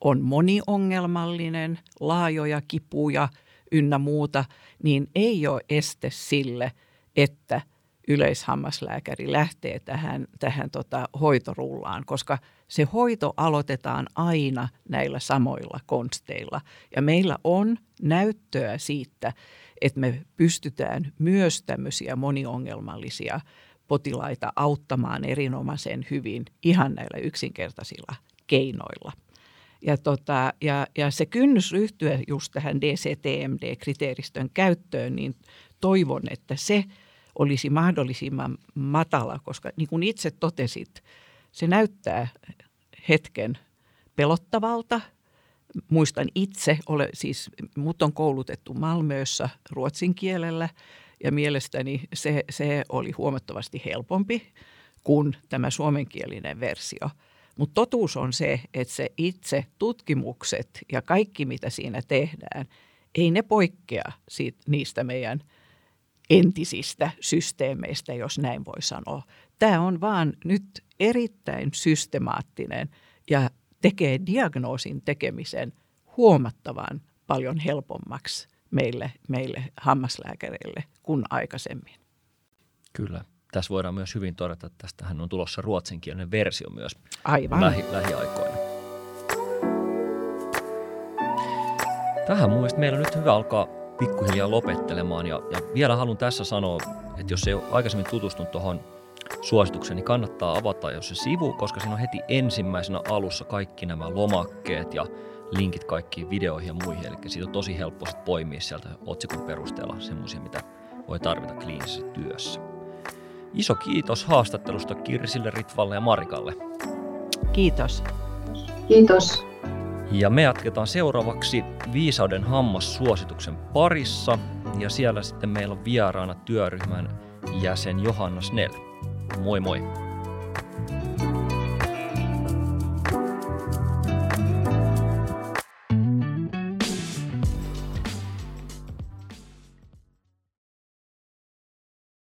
B: on moniongelmallinen, laajoja kipuja ynnä muuta, niin ei ole este sille, että yleishammaslääkäri lähtee tähän, tähän tota hoitorullaan, koska se hoito aloitetaan aina näillä samoilla konsteilla. Ja meillä on näyttöä siitä, että me pystytään myös tämmöisiä moniongelmallisia potilaita auttamaan erinomaisen hyvin ihan näillä yksinkertaisilla keinoilla. Ja, tota, ja, ja se kynnys ryhtyä just tähän DCTMD-kriteeristön käyttöön, niin toivon, että se olisi mahdollisimman matala, koska niin kuin itse totesit, se näyttää hetken pelottavalta. Muistan itse, ole, siis mut on koulutettu Malmössä ruotsin kielellä ja mielestäni se, se oli huomattavasti helpompi kuin tämä suomenkielinen versio. Mutta totuus on se, että se itse tutkimukset ja kaikki, mitä siinä tehdään, ei ne poikkea siitä, niistä meidän entisistä systeemeistä, jos näin voi sanoa. Tämä on vaan nyt erittäin systemaattinen ja tekee diagnoosin tekemisen huomattavan paljon helpommaksi meille, meille hammaslääkäreille kuin aikaisemmin.
A: Kyllä. Tässä voidaan myös hyvin todeta, että tästähän on tulossa ruotsinkielinen versio myös
B: Aivan.
A: Lähi, lähiaikoina. Tähän mun mielestä meillä on nyt hyvä alkaa pikkuhiljaa lopettelemaan. Ja, ja vielä haluan tässä sanoa, että jos ei ole aikaisemmin tutustunut tuohon suositukseen, niin kannattaa avata jos se sivu, koska siinä on heti ensimmäisenä alussa kaikki nämä lomakkeet ja linkit kaikkiin videoihin ja muihin. Eli siitä on tosi helppo sit poimia sieltä otsikon perusteella semmoisia, mitä voi tarvita kliinisessä työssä. Iso kiitos haastattelusta Kirsille, Ritvalle ja Marikalle.
B: Kiitos.
D: Kiitos.
A: Ja me jatketaan seuraavaksi Viisauden hammassuosituksen parissa. Ja siellä sitten meillä on vieraana työryhmän jäsen Johanna Snell. Moi moi! thank you